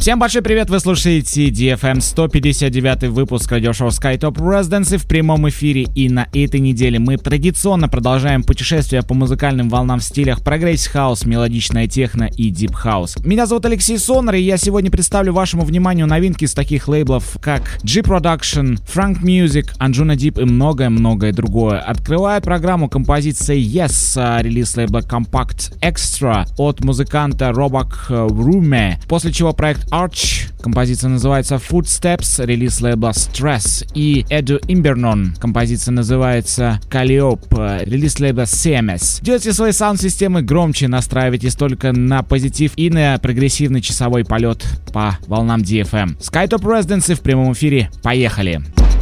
Всем большой привет, вы слушаете DFM 159 выпуск радиошоу SkyTop Residency в прямом эфире. И на этой неделе мы традиционно продолжаем путешествие по музыкальным волнам в стилях прогрессив хаус, мелодичная техно и дип хаус. Меня зовут Алексей Сонар, и я сегодня представлю вашему вниманию новинки из таких лейблов, как G Production, Frank Music, Anjunadeep и многое-многое другое. Открывает программу композиция Yes, а, релиз лейбла Kompakt Extra от музыканта Robag Wruhme, после чего проект Arch. Композиция называется Footsteps, релиз лейбла Stress. И Edu Imbernon. Композиция называется Calliope, релиз лейбла CMS. Делайте свои саунд-системы громче, настраивайтесь только на позитив и на прогрессивный часовой полет по волнам DFM. Skytop Residency в прямом эфире. Поехали! Алексей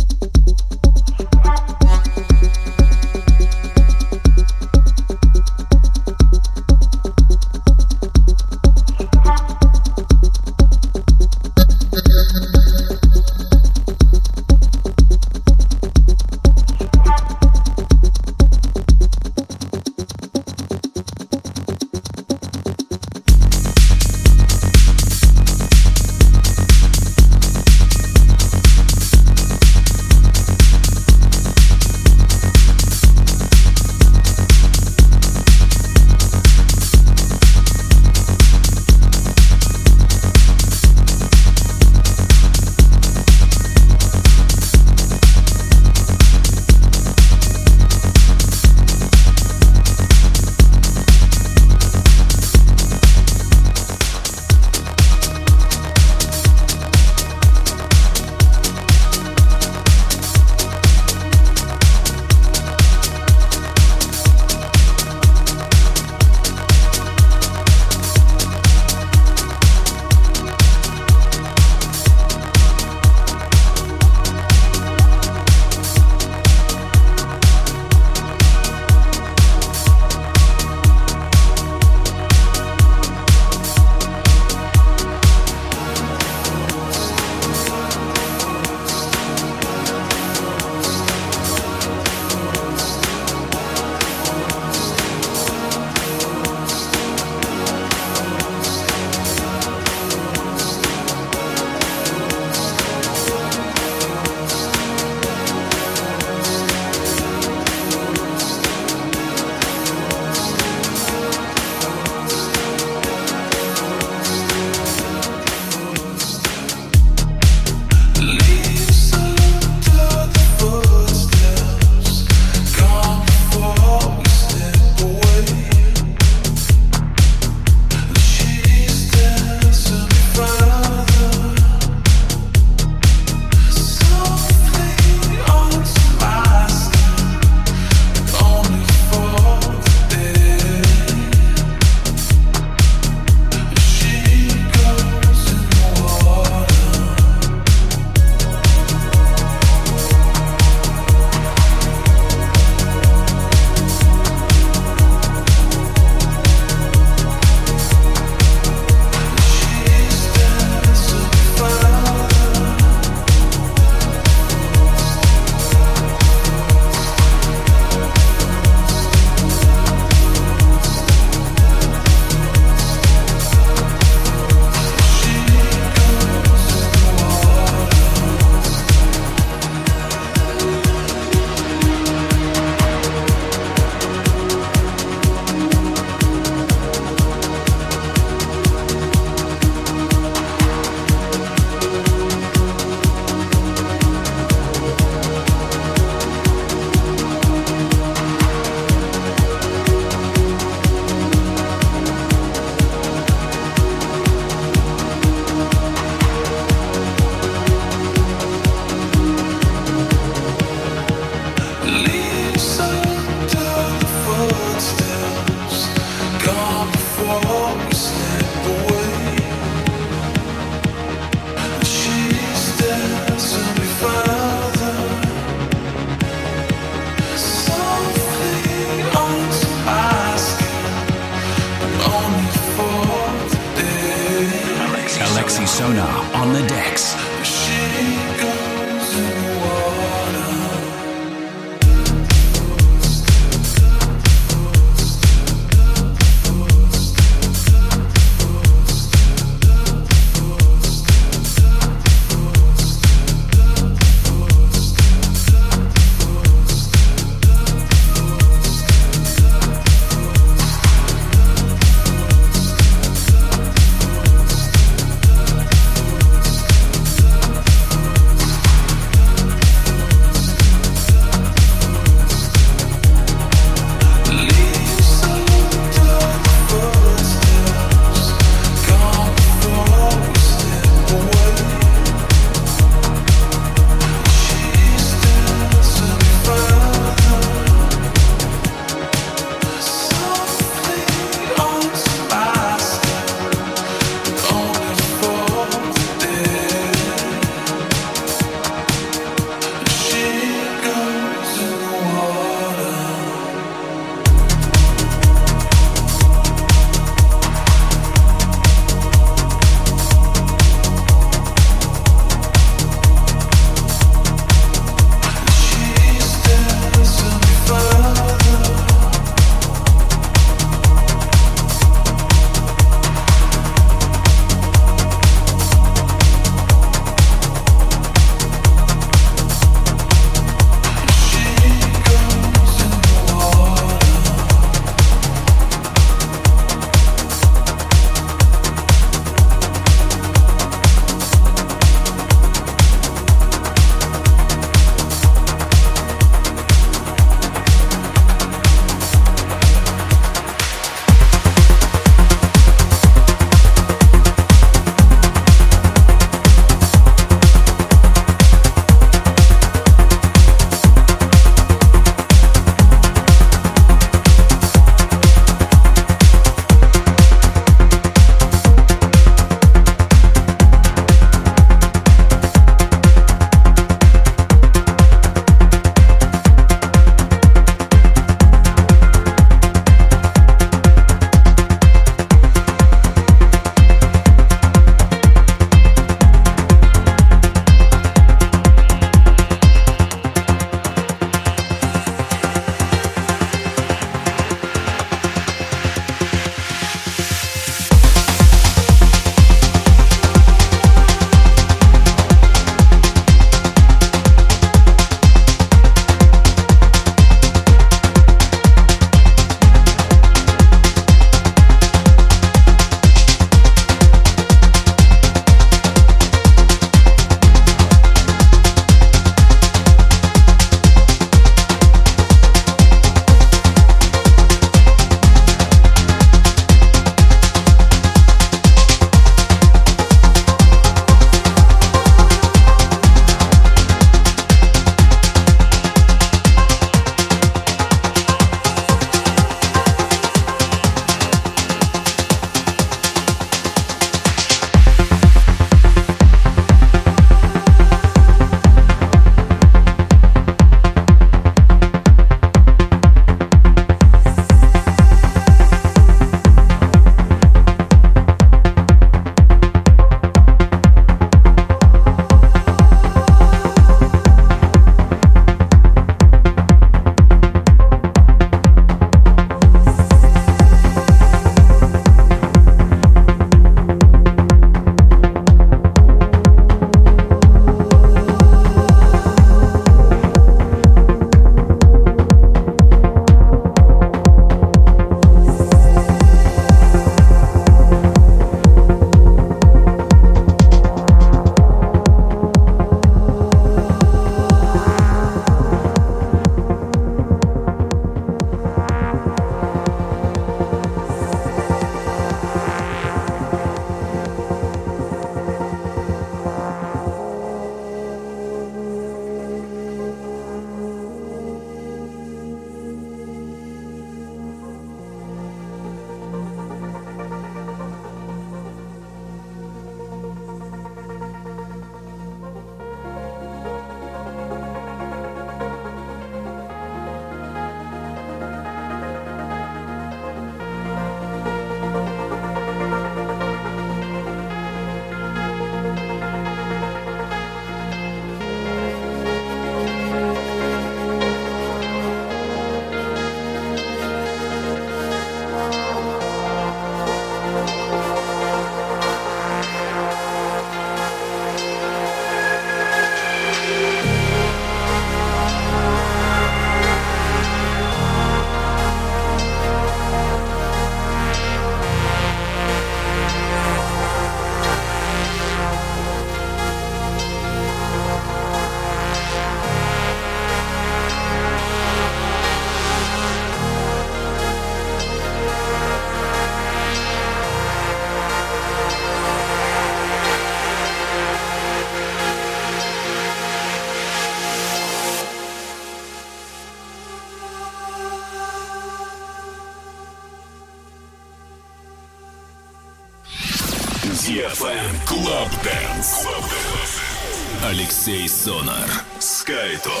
Алексей Сонар. Скайтоп.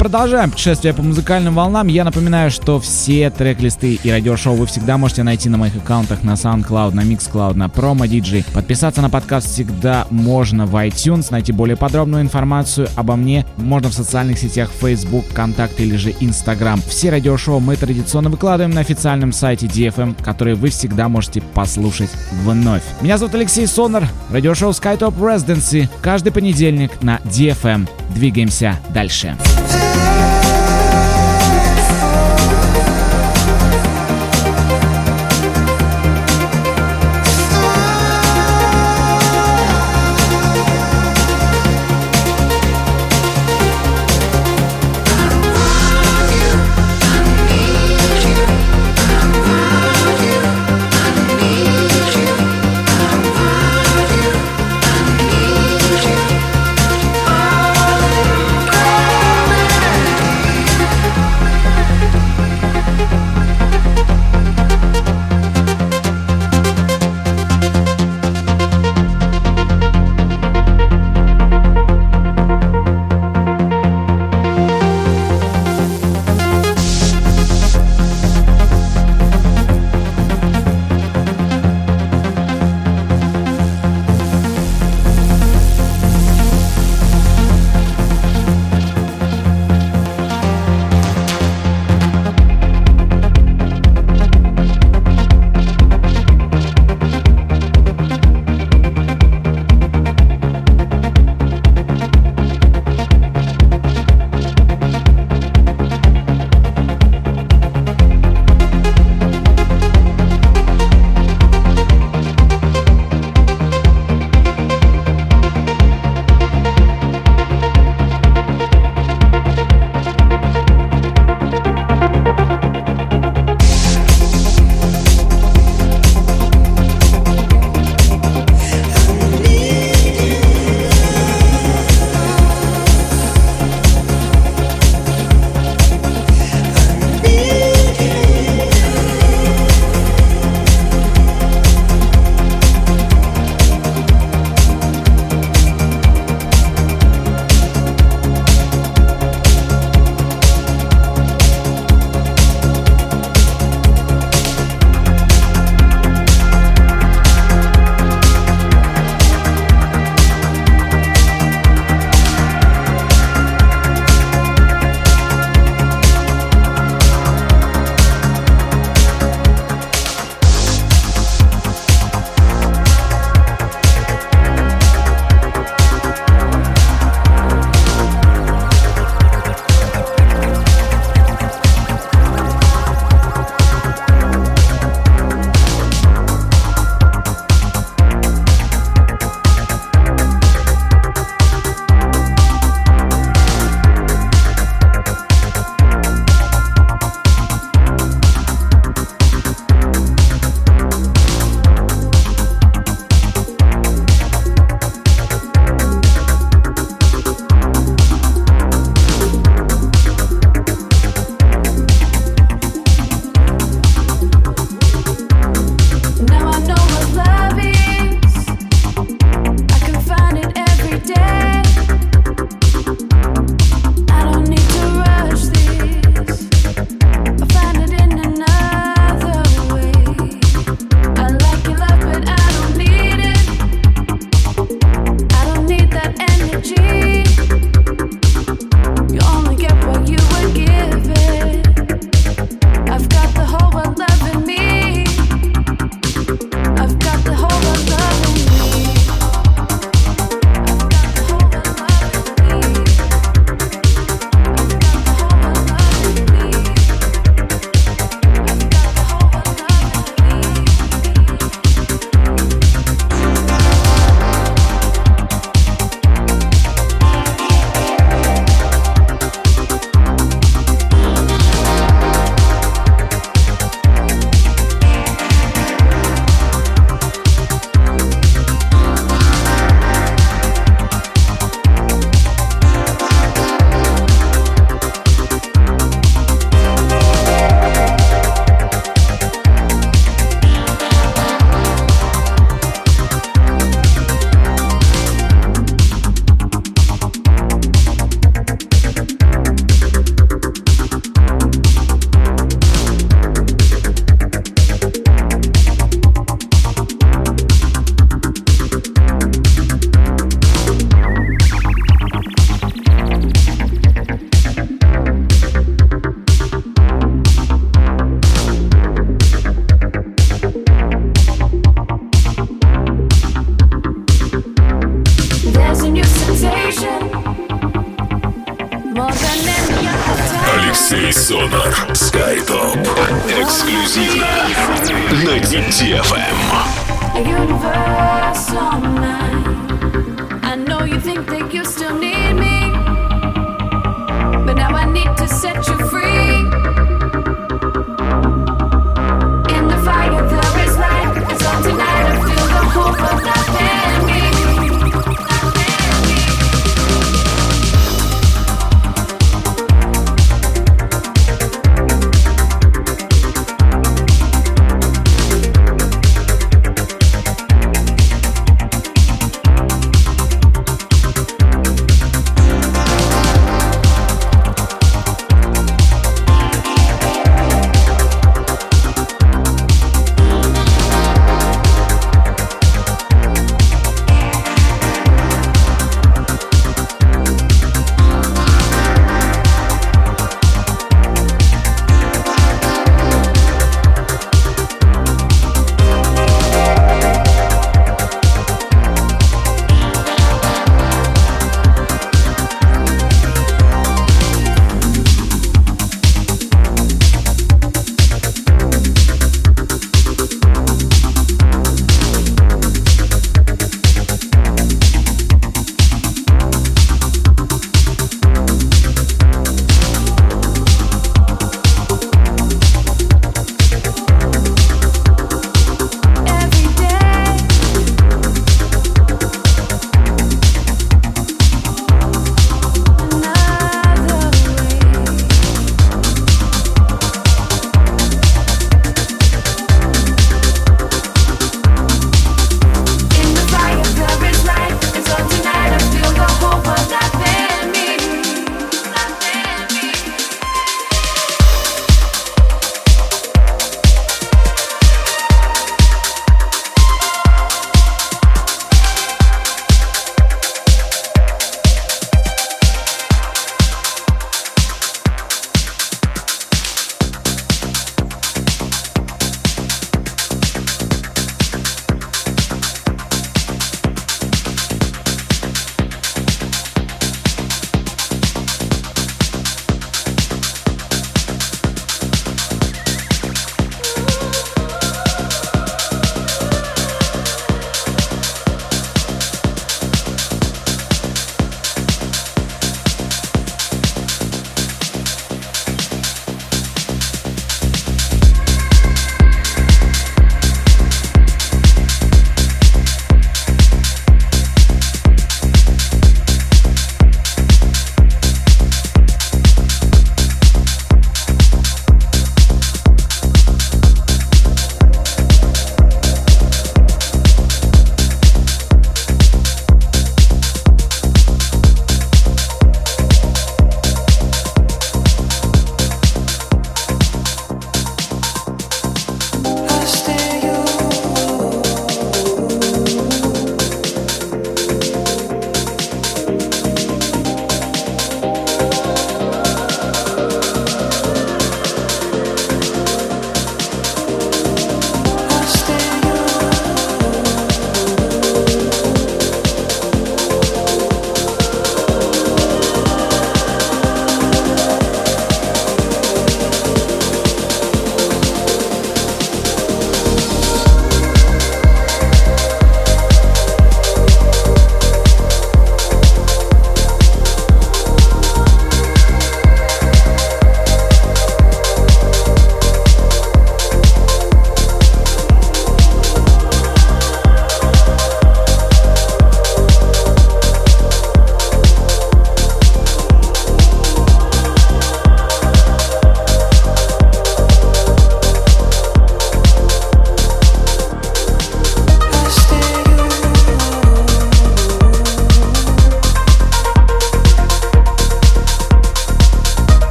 Продолжаем путешествие по музыкальным волнам. Я напоминаю, что все трек-листы и радиошоу вы всегда можете найти на моих аккаунтах на SoundCloud, на Mixcloud, на Promo DJ. Подписаться на подкаст всегда можно в iTunes. Найти более подробную информацию обо мне можно в социальных сетях Facebook, ВКонтакте или же Instagram. Все радиошоу мы традиционно выкладываем на официальном сайте DFM, который вы всегда можете послушать вновь. Меня зовут Алексей Сонар, радиошоу SkyTop Residency. Каждый понедельник на DFM. Двигаемся дальше.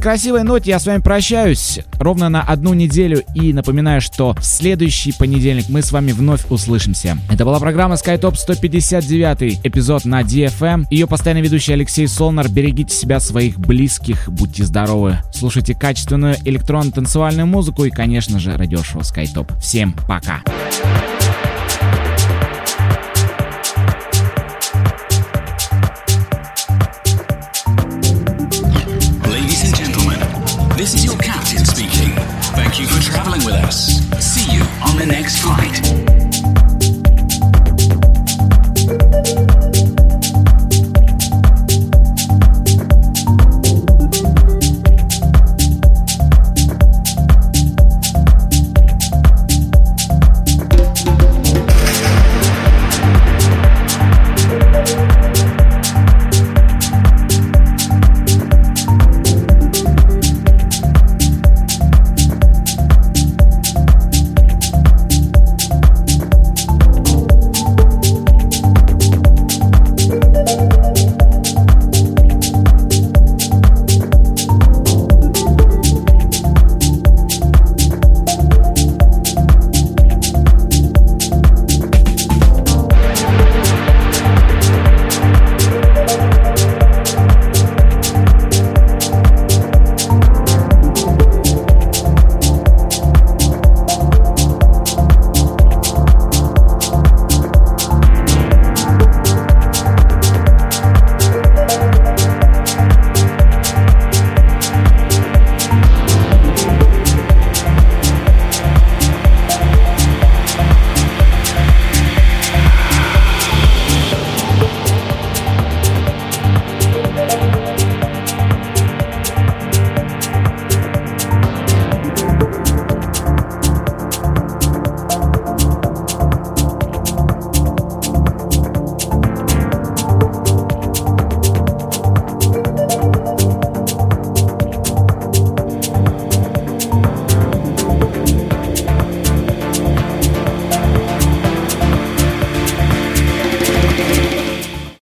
Этой красивой ноте я с вами прощаюсь ровно на одну неделю и напоминаю, что в следующий понедельник мы с вами вновь услышимся. Это была программа SkyTop 159 эпизод на DFM. Ее постоянный ведущий Алексей Солнар. Берегите себя, своих близких, будьте здоровы. Слушайте качественную электронно-танцевальную музыку и, конечно же, радиошоу SkyTop. Всем пока! Ladies traveling with us. See you on the next flight.